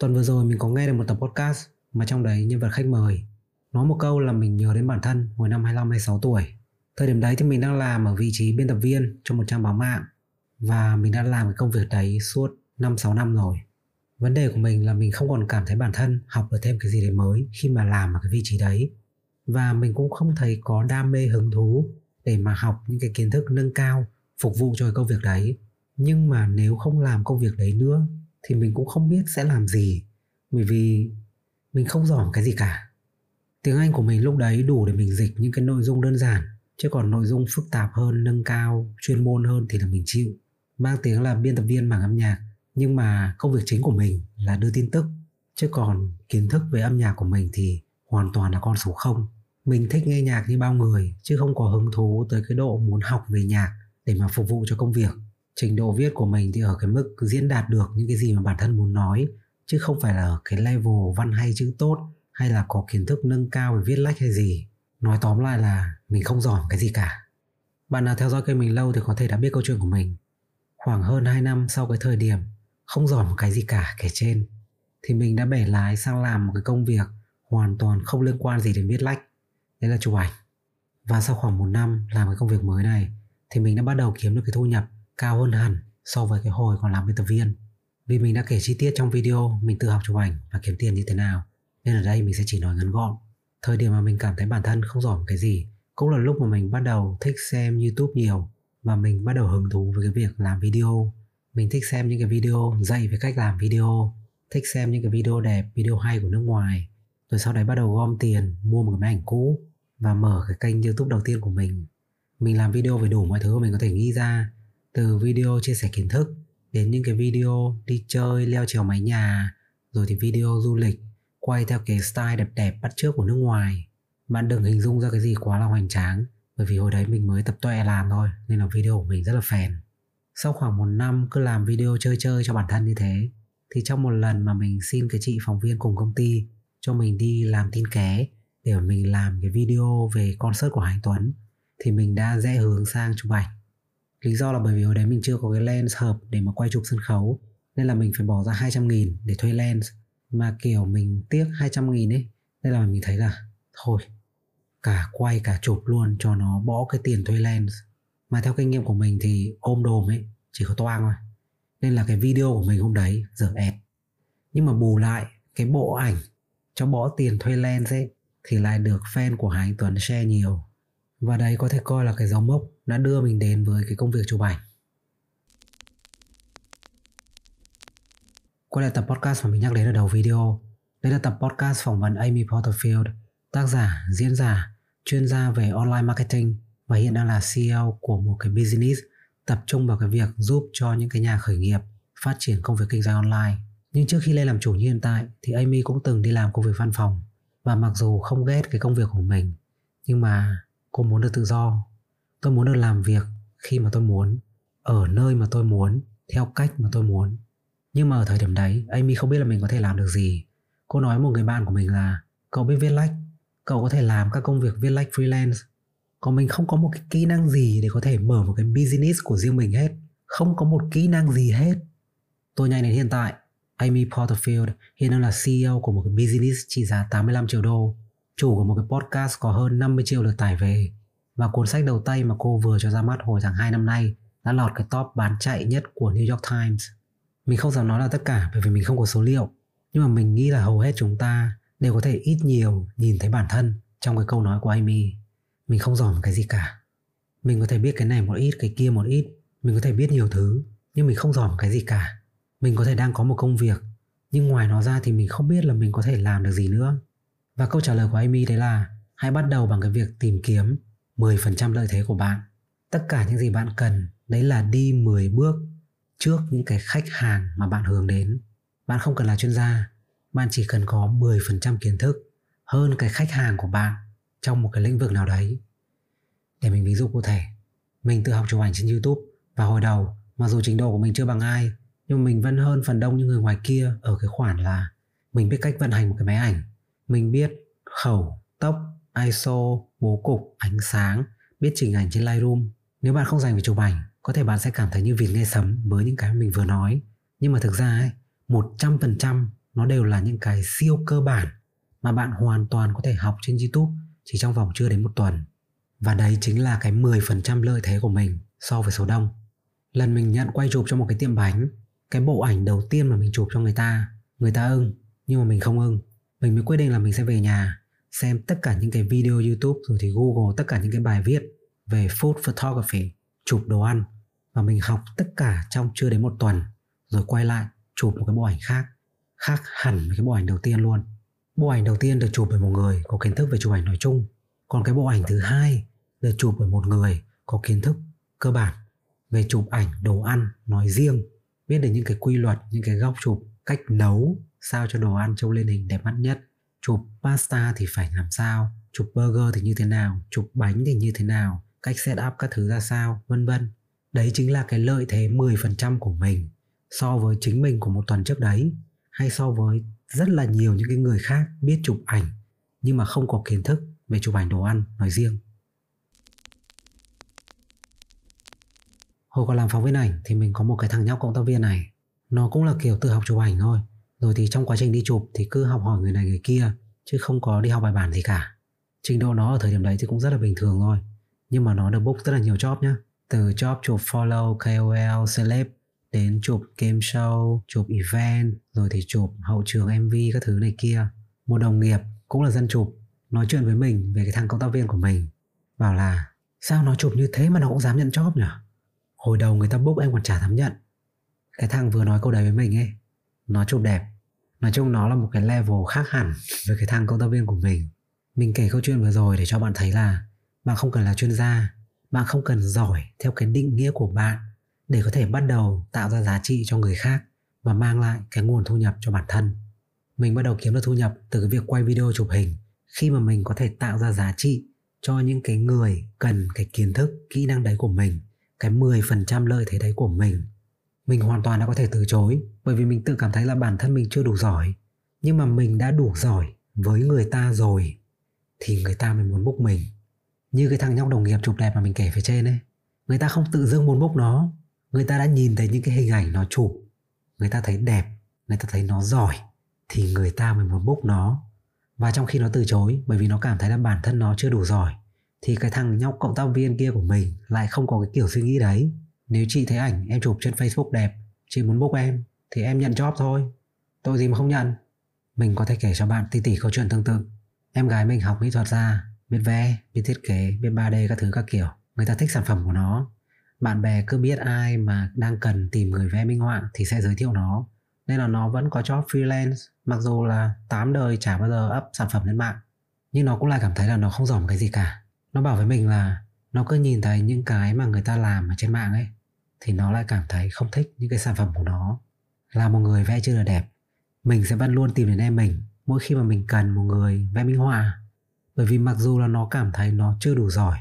Tuần vừa rồi mình có nghe được một tập podcast mà trong đấy nhân vật khách mời nói một câu là mình nhớ đến bản thân hồi năm 25-26 tuổi. Thời điểm đấy thì mình đang làm ở vị trí biên tập viên cho một trang báo mạng và mình đã làm cái công việc đấy suốt 5-6 năm rồi. Vấn đề của mình là mình không còn cảm thấy bản thân học được thêm cái gì đấy mới khi mà làm ở cái vị trí đấy. Và mình cũng không thấy có đam mê hứng thú để mà học những cái kiến thức nâng cao phục vụ cho cái công việc đấy. Nhưng mà nếu không làm công việc đấy nữa thì mình cũng không biết sẽ làm gì. Bởi vì mình không giỏi cái gì cả. Tiếng anh của mình lúc đấy đủ để mình dịch những cái nội dung đơn giản, chứ còn nội dung phức tạp hơn, nâng cao, chuyên môn hơn thì là mình chịu. Mang tiếng là biên tập viên mảng âm nhạc, nhưng mà công việc chính của mình là đưa tin tức. Chứ còn kiến thức về âm nhạc của mình thì hoàn toàn là con số không. Mình thích nghe nhạc như bao người, chứ không có hứng thú tới cái độ muốn học về nhạc để mà phục vụ cho công việc trình độ viết của mình thì ở cái mức diễn đạt được những cái gì mà bản thân muốn nói, chứ không phải là ở cái level văn hay chữ tốt, hay là có kiến thức nâng cao về viết lách hay gì. Nói tóm lại là mình không giỏi cái gì cả. Bạn nào theo dõi kênh mình lâu thì có thể đã biết câu chuyện của mình. Khoảng hơn 2 năm sau cái thời điểm không giỏi một cái gì cả kể trên, thì mình đã bẻ lái sang làm một cái công việc hoàn toàn không liên quan gì đến viết lách. Đấy là chụp ảnh. Và sau khoảng một năm làm cái công việc mới này, thì mình đã bắt đầu kiếm được cái thu nhập cao hơn hẳn so với cái hồi còn làm biên tập viên. Vì mình đã kể chi tiết trong video mình tự học chụp ảnh và kiếm tiền như thế nào, nên ở đây mình sẽ chỉ nói ngắn gọn. Thời điểm mà mình cảm thấy bản thân không giỏi cái gì, cũng là lúc mà mình bắt đầu thích xem youtube nhiều và mình bắt đầu hứng thú với cái việc làm video. Mình thích xem những cái video dạy về cách làm video, thích xem những cái video đẹp, video hay của nước ngoài. Rồi sau đấy bắt đầu gom tiền, mua một cái máy ảnh cũ và mở cái kênh youtube đầu tiên của mình. Mình làm video về đủ mọi thứ mình có thể nghĩ ra từ video chia sẻ kiến thức đến những cái video đi chơi, leo trèo mái nhà, rồi thì video du lịch, quay theo cái style đẹp đẹp bắt chước của nước ngoài. Bạn đừng hình dung ra cái gì quá là hoành tráng, bởi vì hồi đấy mình mới tập tuệ làm thôi, nên là video của mình rất là phèn. Sau khoảng một năm cứ làm video chơi chơi cho bản thân như thế, thì trong một lần mà mình xin cái chị phóng viên cùng công ty cho mình đi làm tin ké để mình làm cái video về concert của Hải Tuấn, thì mình đã rẽ hướng sang chụp ảnh lý do là bởi vì hồi đấy mình chưa có cái lens hợp để mà quay chụp sân khấu, nên là mình phải bỏ ra 200 nghìn để thuê lens. Mà kiểu mình tiếc 200 nghìn ấy, nên là mình thấy là thôi, cả quay cả chụp luôn cho nó bỏ cái tiền thuê lens. Mà theo kinh nghiệm của mình thì ôm đồm ấy, chỉ có toang thôi. Nên là cái video của mình hôm đấy dở ẹt. Nhưng mà bù lại, cái bộ ảnh cho bỏ tiền thuê lens ấy, thì lại được fan của Hải Tuấn share nhiều và đấy có thể coi là cái dấu mốc đã đưa mình đến với cái công việc chụp ảnh Quay lại tập podcast mà mình nhắc đến ở đầu video. Đây là tập podcast phỏng vấn Amy Porterfield, tác giả, diễn giả, chuyên gia về online marketing và hiện đang là CEO của một cái business tập trung vào cái việc giúp cho những cái nhà khởi nghiệp phát triển công việc kinh doanh online. Nhưng trước khi lên làm chủ như hiện tại thì Amy cũng từng đi làm công việc văn phòng và mặc dù không ghét cái công việc của mình nhưng mà cô muốn được tự do. Tôi muốn được làm việc khi mà tôi muốn, ở nơi mà tôi muốn, theo cách mà tôi muốn. Nhưng mà ở thời điểm đấy Amy không biết là mình có thể làm được gì. Cô nói một người bạn của mình là Cậu biết viết lách. Cậu có thể làm các công việc viết lách freelance. Còn mình không có một cái kỹ năng gì để có thể mở một cái business của riêng mình hết. Không có một kỹ năng gì hết. Tôi nhanh đến hiện tại. Amy Porterfield hiện đang là CEO của một cái business trị giá 85 triệu đô. Chủ của một cái podcast có hơn 50 triệu lượt tải về. Và cuốn sách đầu tay mà cô vừa cho ra mắt hồi tháng 2 năm nay đã lọt cái top bán chạy nhất của New York Times. Mình không dám nói là tất cả bởi vì mình không có số liệu, nhưng mà mình nghĩ là hầu hết chúng ta đều có thể ít nhiều nhìn thấy bản thân trong cái câu nói của Amy. Mình không giỏi một cái gì cả. Mình có thể biết cái này một ít, cái kia một ít, mình có thể biết nhiều thứ, nhưng mình không giỏi một cái gì cả. Mình có thể đang có một công việc, nhưng ngoài nó ra thì mình không biết là mình có thể làm được gì nữa và câu trả lời của Amy đấy là hãy bắt đầu bằng cái việc tìm kiếm 10% lợi thế của bạn tất cả những gì bạn cần đấy là đi 10 bước trước những cái khách hàng mà bạn hướng đến. Bạn không cần là chuyên gia, bạn chỉ cần có 10% kiến thức hơn cái khách hàng của bạn trong một cái lĩnh vực nào đấy. Để mình ví dụ cụ thể, mình tự học chụp ảnh trên YouTube và hồi đầu mặc dù trình độ của mình chưa bằng ai nhưng mình vẫn hơn phần đông những người ngoài kia ở cái khoản là mình biết cách vận hành một cái máy ảnh, mình biết khẩu, tốc, ISO, bố cục, ánh sáng, biết chỉnh ảnh trên Lightroom. Nếu bạn không dành về chụp ảnh có thể bạn sẽ cảm thấy như vịt nghe sấm với những cái mình vừa nói nhưng mà thực ra ấy, 100% nó đều là những cái siêu cơ bản mà bạn hoàn toàn có thể học trên YouTube chỉ trong vòng chưa đến một tuần. Và đấy chính là cái 10% lợi thế của mình so với số đông. Lần mình nhận quay chụp cho một cái tiệm bánh, cái bộ ảnh đầu tiên mà mình chụp cho người ta, người ta ưng, nhưng mà mình không ưng. Mình mới quyết định là mình sẽ về nhà, xem tất cả những cái video YouTube rồi thì Google tất cả những cái bài viết về food photography, chụp đồ ăn. Và mình học tất cả trong chưa đến một tuần rồi quay lại chụp một cái bộ ảnh khác khác hẳn với cái bộ ảnh đầu tiên luôn. Bộ ảnh đầu tiên được chụp bởi một người có kiến thức về chụp ảnh nói chung còn cái bộ ảnh thứ hai được chụp bởi một người có kiến thức cơ bản về chụp ảnh đồ ăn nói riêng biết được những cái quy luật những cái góc chụp cách nấu sao cho đồ ăn trông lên hình đẹp mắt nhất? Chụp pasta thì phải làm sao? Chụp burger thì như thế nào? Chụp bánh thì như thế nào? Cách set up các thứ ra sao? Vân vân. Đấy chính là cái lợi thế 10% của mình so với chính mình của một tuần trước đấy, hay so với rất là nhiều những cái người khác biết chụp ảnh nhưng mà không có kiến thức về chụp ảnh đồ ăn nói riêng. Hồi còn làm phóng viên ảnh thì mình có một cái thằng nhóc cộng tác viên này. Nó cũng là kiểu tự học chụp ảnh thôi rồi thì trong quá trình đi chụp thì cứ học hỏi người này người kia, chứ không có đi học bài bản gì cả. Trình độ nó ở thời điểm đấy thì cũng rất là bình thường thôi, nhưng mà nó được book rất là nhiều job nhá. Từ job chụp follow KOL celeb, đến chụp game show, chụp event, rồi thì chụp hậu trường mv các thứ này kia. Một đồng nghiệp cũng là dân chụp, nói chuyện với mình về cái thằng công tác viên của mình. Bảo là, sao nó chụp như thế mà nó cũng dám nhận job nhỉ? Hồi đầu người ta book em còn chả dám nhận. Cái thằng vừa nói câu đấy với mình ấy, nó chụp đẹp nói chung nó là một cái level khác hẳn với cái thằng công tác viên của mình. Mình kể câu chuyện vừa rồi để cho bạn thấy là bạn không cần là chuyên gia, bạn không cần giỏi theo cái định nghĩa của bạn để có thể bắt đầu tạo ra giá trị cho người khác và mang lại cái nguồn thu nhập cho bản thân. Mình bắt đầu kiếm được thu nhập từ cái việc quay video chụp hình khi mà mình có thể tạo ra giá trị cho những cái người cần cái kiến thức, kỹ năng đấy của mình, cái 10% lợi thế đấy của mình. Mình hoàn toàn đã có thể từ chối bởi vì mình tự cảm thấy là bản thân mình chưa đủ giỏi, nhưng mà mình đã đủ giỏi với người ta rồi, thì người ta mới muốn bốc mình. Như cái thằng nhóc đồng nghiệp chụp đẹp mà mình kể phía trên ấy, người ta không tự dưng muốn bốc nó. Người ta đã nhìn thấy những cái hình ảnh nó chụp, người ta thấy đẹp, người ta thấy nó giỏi, thì người ta mới muốn bốc nó. Và trong khi nó từ chối, bởi vì nó cảm thấy là bản thân nó chưa đủ giỏi, thì cái thằng nhóc cộng tác viên kia của mình lại không có cái kiểu suy nghĩ đấy. Nếu chị thấy ảnh em chụp trên facebook đẹp, chị muốn bốc em thì em nhận job thôi. Tội gì mà không nhận? Mình có thể kể cho bạn tỷ tỷ câu chuyện tương tự. Em gái mình học mỹ thuật ra, biết vẽ, biết thiết kế, biết 3D các thứ các kiểu. Người ta thích sản phẩm của nó. Bạn bè cứ biết ai mà đang cần tìm người vẽ minh họa thì sẽ giới thiệu nó. Nên là nó vẫn có job freelance, mặc dù là 8 đời chả bao giờ up sản phẩm lên mạng. Nhưng nó cũng lại cảm thấy là nó không giỏi một cái gì cả. Nó bảo với mình là nó cứ nhìn thấy những cái mà người ta làm ở trên mạng ấy, thì nó lại cảm thấy không thích những cái sản phẩm của nó là một người vẽ chưa được đẹp. Mình sẽ vẫn luôn tìm đến em mình mỗi khi mà mình cần một người vẽ minh họa. Bởi vì mặc dù là nó cảm thấy nó chưa đủ giỏi,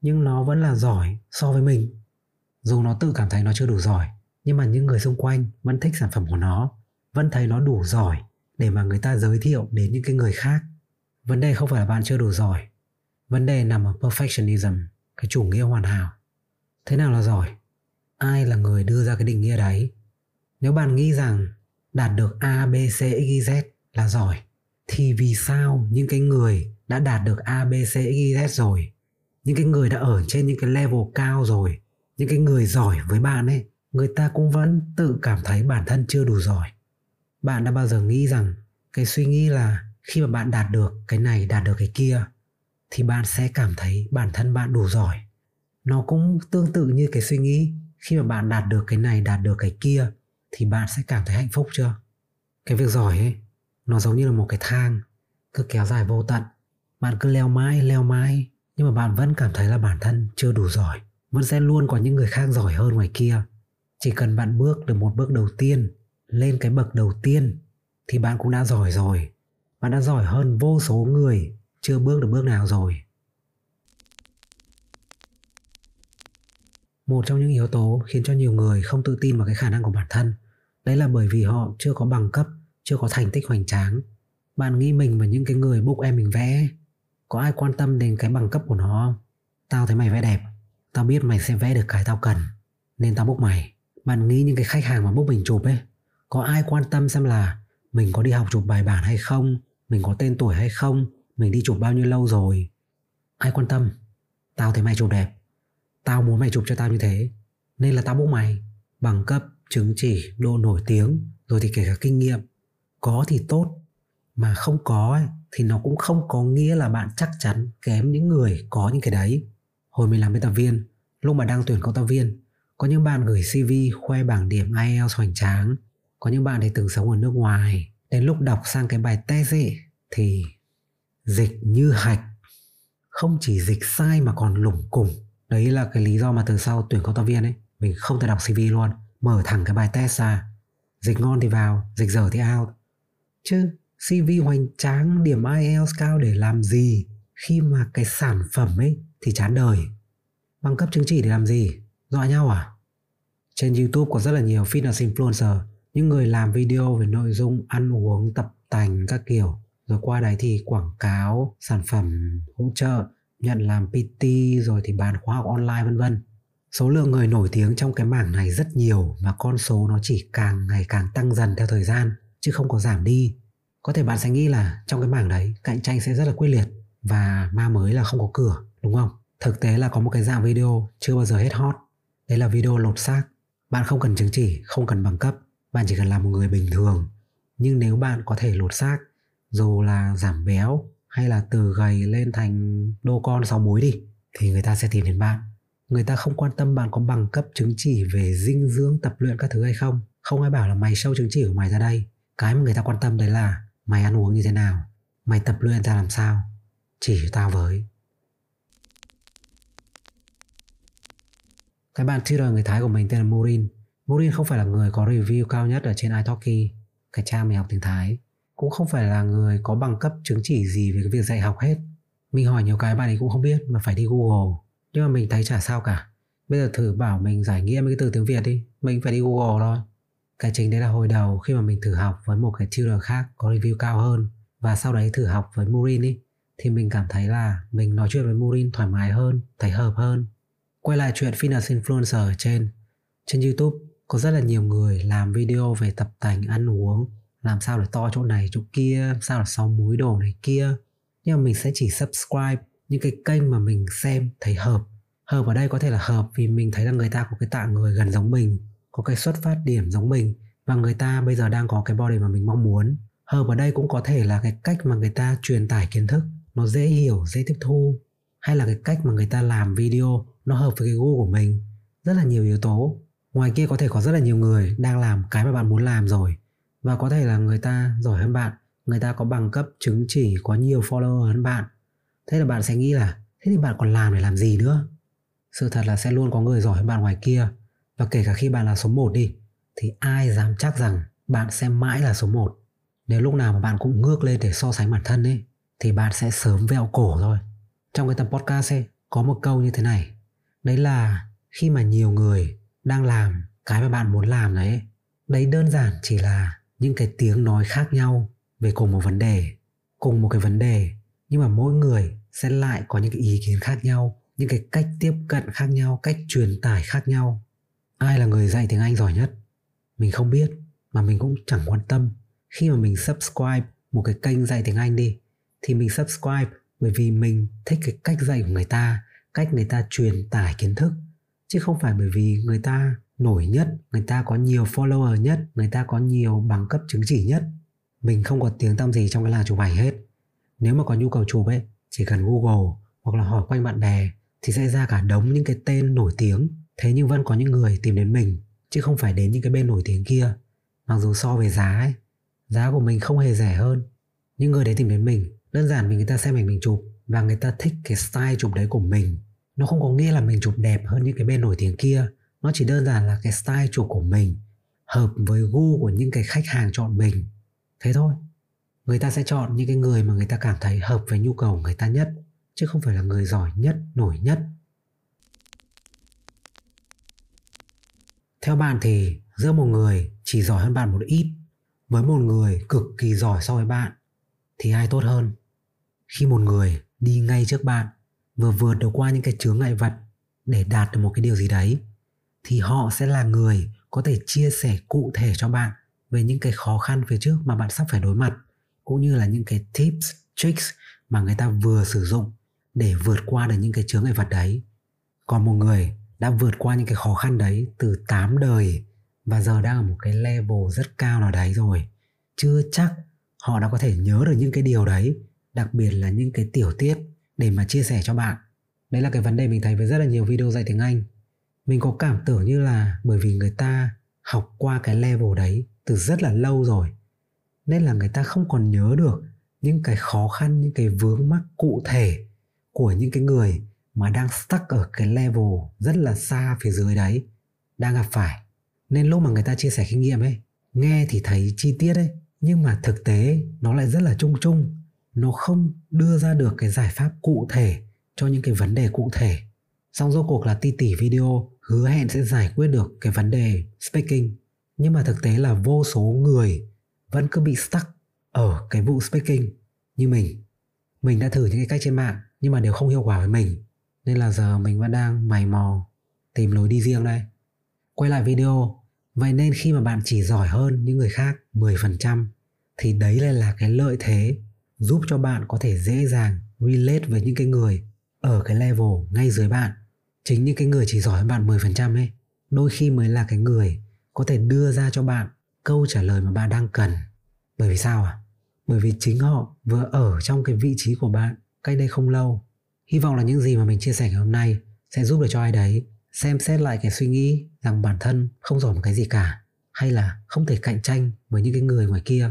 nhưng nó vẫn là giỏi so với mình. Dù nó tự cảm thấy nó chưa đủ giỏi, nhưng mà những người xung quanh vẫn thích sản phẩm của nó, vẫn thấy nó đủ giỏi để mà người ta giới thiệu đến những cái người khác. Vấn đề không phải là bạn chưa đủ giỏi, vấn đề nằm ở perfectionism, cái chủ nghĩa hoàn hảo. Thế nào là giỏi? Ai là người đưa ra cái định nghĩa đấy? Nếu bạn nghĩ rằng đạt được a, b, c, x, y, z là giỏi, thì vì sao những cái người đã đạt được a, b, c, x, y, z rồi, những cái người đã ở trên những cái level cao rồi, những cái người giỏi với bạn ấy, người ta cũng vẫn tự cảm thấy bản thân chưa đủ giỏi? Bạn đã bao giờ nghĩ rằng cái suy nghĩ là khi mà bạn đạt được cái này, đạt được cái kia, thì bạn sẽ cảm thấy bản thân bạn đủ giỏi? Nó cũng tương tự như cái suy nghĩ khi mà bạn đạt được cái này, đạt được cái kia thì bạn sẽ cảm thấy hạnh phúc chưa? Cái việc giỏi ấy, nó giống như là một cái thang, cứ kéo dài vô tận. Bạn cứ leo mãi leo mãi, nhưng mà bạn vẫn cảm thấy là bản thân chưa đủ giỏi. Vẫn sẽ luôn có những người khác giỏi hơn ngoài kia. Chỉ cần bạn bước được một bước đầu tiên, lên cái bậc đầu tiên, thì bạn cũng đã giỏi rồi. Bạn đã giỏi hơn vô số người, chưa bước được bước nào rồi. Một trong những yếu tố khiến cho nhiều người không tự tin vào cái khả năng của bản thân đấy là bởi vì họ chưa có bằng cấp, chưa có thành tích hoành tráng. Bạn nghĩ mình và những cái người book em mình vẽ, có ai quan tâm đến cái bằng cấp của nó không? Tao thấy mày vẽ đẹp, tao biết mày sẽ vẽ được cái tao cần, nên tao book mày. Bạn nghĩ những cái khách hàng mà book mình chụp ấy, có ai quan tâm xem là mình có đi học chụp bài bản hay không, mình có tên tuổi hay không, mình đi chụp bao nhiêu lâu rồi? Ai quan tâm? Tao thấy mày chụp đẹp, tao muốn mày chụp cho tao như thế, nên là tao bốc mày. Bằng cấp chứng chỉ độ nổi tiếng rồi thì kể cả kinh nghiệm. Có thì tốt mà không có ấy, thì nó cũng không có nghĩa là bạn chắc chắn kém những người có những cái đấy. Hồi mình làm biên tập viên lúc mà đang tuyển cộng tác viên có những bạn gửi cv khoe bảng điểm ielts hoành tráng có những bạn thì từng sống ở nước ngoài. Đến lúc đọc sang cái bài test ấy thì dịch như hạch. Không chỉ dịch sai mà còn lủng củng. Đấy là cái lý do mà từ sau tuyển cộng tác viên ấy mình không thể đọc cv luôn mở thẳng cái bài test ra. Dịch ngon thì vào, dịch dở thì out. Chứ cv hoành tráng, điểm ielts cao để làm gì? Khi mà cái sản phẩm ấy thì chán đời. Bằng cấp chứng chỉ để làm gì? Dọa nhau à? Trên youtube có rất là nhiều fitness influencer, những người làm video về nội dung ăn uống, tập tành các kiểu. Rồi qua đấy thì quảng cáo sản phẩm hỗ trợ, nhận làm PT rồi thì bán khóa học online, vân vân số lượng người nổi tiếng trong cái mảng này rất nhiều và con số nó chỉ càng ngày càng tăng dần theo thời gian, chứ không có giảm đi. Có thể bạn sẽ nghĩ là trong cái mảng đấy, cạnh tranh sẽ rất là quyết liệt và ma mới là không có cửa, đúng không? Thực tế là có một cái dạng video chưa bao giờ hết hot. Đấy là video lột xác. Bạn không cần chứng chỉ, không cần bằng cấp. Bạn chỉ cần là một người bình thường. Nhưng nếu bạn có thể lột xác, dù là giảm béo hay là từ gầy lên thành đô con sáu múi đi, thì người ta sẽ tìm đến bạn người ta không quan tâm bạn có bằng cấp chứng chỉ về dinh dưỡng, tập luyện các thứ hay không? Không, ai bảo là mày show chứng chỉ của mày ra đây. Cái mà người ta quan tâm đấy là mày ăn uống như thế nào? Mày tập luyện ra làm sao? Chỉ cho tao với. Cái bạn tutor người Thái của mình tên là Morin Morin không phải là người có review cao nhất ở trên italki, cái trang mình học tiếng Thái. Cũng không phải là người có bằng cấp chứng chỉ gì về cái việc dạy học hết. Mình hỏi nhiều cái bạn ấy cũng không biết mà phải đi google nhưng mà mình thấy chả sao cả. Bây giờ thử bảo mình giải nghĩa mấy cái từ tiếng việt đi. Mình phải đi google thôi. Cái chính đấy là hồi đầu khi mà mình thử học với một cái tutor khác có review cao hơn và sau đấy thử học với Murin đi, thì mình cảm thấy là mình nói chuyện với Murin thoải mái hơn, thấy hợp hơn. Quay lại chuyện fitness influencer ở trên trên youtube, có rất là nhiều người làm video về tập tành ăn uống, làm sao để to chỗ này chỗ kia sao là sáu múi đồ này kia. Nhưng mà mình sẽ chỉ subscribe những cái kênh mà mình xem thấy hợp. Hợp ở đây có thể là hợp vì mình thấy là người ta có cái tạng người gần giống mình, có cái xuất phát điểm giống mình và người ta bây giờ đang có cái body mà mình mong muốn. Hợp ở đây cũng có thể là cái cách mà người ta truyền tải kiến thức, nó dễ hiểu, dễ tiếp thu, hay là cái cách mà người ta làm video, nó hợp với cái gu của mình. Rất là nhiều yếu tố. Ngoài kia có thể có rất là nhiều người đang làm cái mà bạn muốn làm rồi. Và có thể là người ta giỏi hơn bạn, người ta có bằng cấp chứng chỉ, có nhiều follower hơn bạn thế là bạn sẽ nghĩ là, thế thì bạn còn làm để làm gì nữa? Sự thật là sẽ luôn có người giỏi hơn bạn ngoài kia. Và kể cả khi bạn là số 1 đi, thì ai dám chắc rằng bạn sẽ mãi là số 1 nếu lúc nào mà bạn cũng ngước lên để so sánh bản thân ấy, thì bạn sẽ sớm vẹo cổ thôi trong cái tập podcast ấy, có một câu như thế này. Đấy là, khi mà nhiều người đang làm cái mà bạn muốn làm đấy đấy đơn giản chỉ là những cái tiếng nói khác nhau về cùng một vấn đề, cùng một cái vấn đề nhưng mà mỗi người sẽ lại có những cái ý kiến khác nhau, những cái cách tiếp cận khác nhau, cách truyền tải khác nhau. Ai là người dạy tiếng anh giỏi nhất? Mình không biết, mà mình cũng chẳng quan tâm. Khi mà mình subscribe một cái kênh dạy tiếng anh đi, thì mình subscribe bởi vì mình thích cái cách dạy của người ta, cách người ta truyền tải kiến thức. Chứ không phải bởi vì người ta nổi nhất, người ta có nhiều follower nhất, người ta có nhiều bằng cấp chứng chỉ nhất. Mình không có tiếng tăm gì trong cái làng chụp ảnh hết nếu mà có nhu cầu chụp ấy, chỉ cần google hoặc là hỏi quanh bạn bè thì sẽ ra cả đống những cái tên nổi tiếng. Thế nhưng vẫn có những người tìm đến mình, chứ không phải đến những cái bên nổi tiếng kia. Mặc dù so về giá ấy, giá của mình không hề rẻ hơn. Những người đấy tìm đến mình, đơn giản vì người ta xem ảnh mình chụp và người ta thích cái style chụp đấy của mình. Nó không có nghĩa là mình chụp đẹp hơn những cái bên nổi tiếng kia. Nó chỉ đơn giản là cái style chụp của mình, hợp với gu của những cái khách hàng chọn mình. Thế thôi người ta sẽ chọn những cái người mà người ta cảm thấy hợp với nhu cầu của người ta nhất, chứ không phải là người giỏi nhất, nổi nhất. Theo bạn thì giữa một người chỉ giỏi hơn bạn một ít, với một người cực kỳ giỏi so với bạn thì ai tốt hơn? Khi một người đi ngay trước bạn vừa vượt được qua những cái chướng ngại vật để đạt được một cái điều gì đấy, thì họ sẽ là người có thể chia sẻ cụ thể cho bạn về những cái khó khăn phía trước mà bạn sắp phải đối mặt cũng như là những cái tips, tricks mà người ta vừa sử dụng để vượt qua được những cái chướng ngại vật đấy. Còn một người đã vượt qua những cái khó khăn đấy từ 8 đời và giờ đang ở một cái level rất cao nào đấy rồi. Chưa chắc họ đã có thể nhớ được những cái điều đấy, đặc biệt là những cái tiểu tiết để mà chia sẻ cho bạn. Đấy là cái vấn đề mình thấy với rất là nhiều video dạy tiếng Anh. Mình có cảm tưởng như là bởi vì người ta học qua cái level đấy từ rất là lâu rồi nên là người ta không còn nhớ được những cái khó khăn, những cái vướng mắc cụ thể của những cái người mà đang stuck ở cái level rất là xa phía dưới đấy, đang gặp phải. Nên lúc mà người ta chia sẻ kinh nghiệm ấy, nghe thì thấy chi tiết ấy, nhưng mà thực tế nó lại rất là chung chung. Nó không đưa ra được cái giải pháp cụ thể cho những cái vấn đề cụ thể. Xong rốt cuộc là ti tỉ video hứa hẹn sẽ giải quyết được cái vấn đề speaking. Nhưng mà thực tế là vô số người vẫn cứ bị stuck ở cái vụ speaking như mình. Mình đã thử những cái cách trên mạng nhưng mà đều không hiệu quả với mình. Nên là giờ mình vẫn đang mày mò tìm lối đi riêng đây. Quay lại video, vậy nên khi mà bạn chỉ giỏi hơn những người khác 10% thì đấy lại là cái lợi thế giúp cho bạn có thể dễ dàng relate với những cái người ở cái level ngay dưới bạn. Chính những cái người chỉ giỏi hơn bạn 10% ấy, đôi khi mới là cái người có thể đưa ra cho bạn câu trả lời mà bạn đang cần. Bởi vì sao à bởi vì chính họ vừa ở trong cái vị trí của bạn cách đây không lâu. Hy vọng là những gì mà mình chia sẻ ngày hôm nay sẽ giúp được cho ai đấy xem xét lại cái suy nghĩ rằng bản thân không giỏi một cái gì cả, hay là không thể cạnh tranh với những cái người ngoài kia.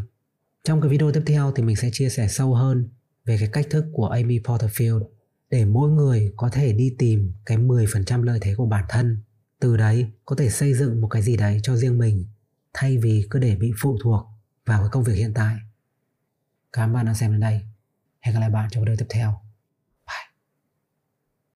Trong cái video tiếp theo thì mình sẽ chia sẻ sâu hơn về cái cách thức của Amy Porterfield để mỗi người có thể đi tìm cái 10% lợi thế của bản thân. Từ đấy có thể xây dựng một cái gì đấy cho riêng mình thay vì cứ để bị phụ thuộc vào cái công việc hiện tại. Cảm ơn bạn đã xem đến đây. Hẹn gặp lại bạn trong video tiếp theo.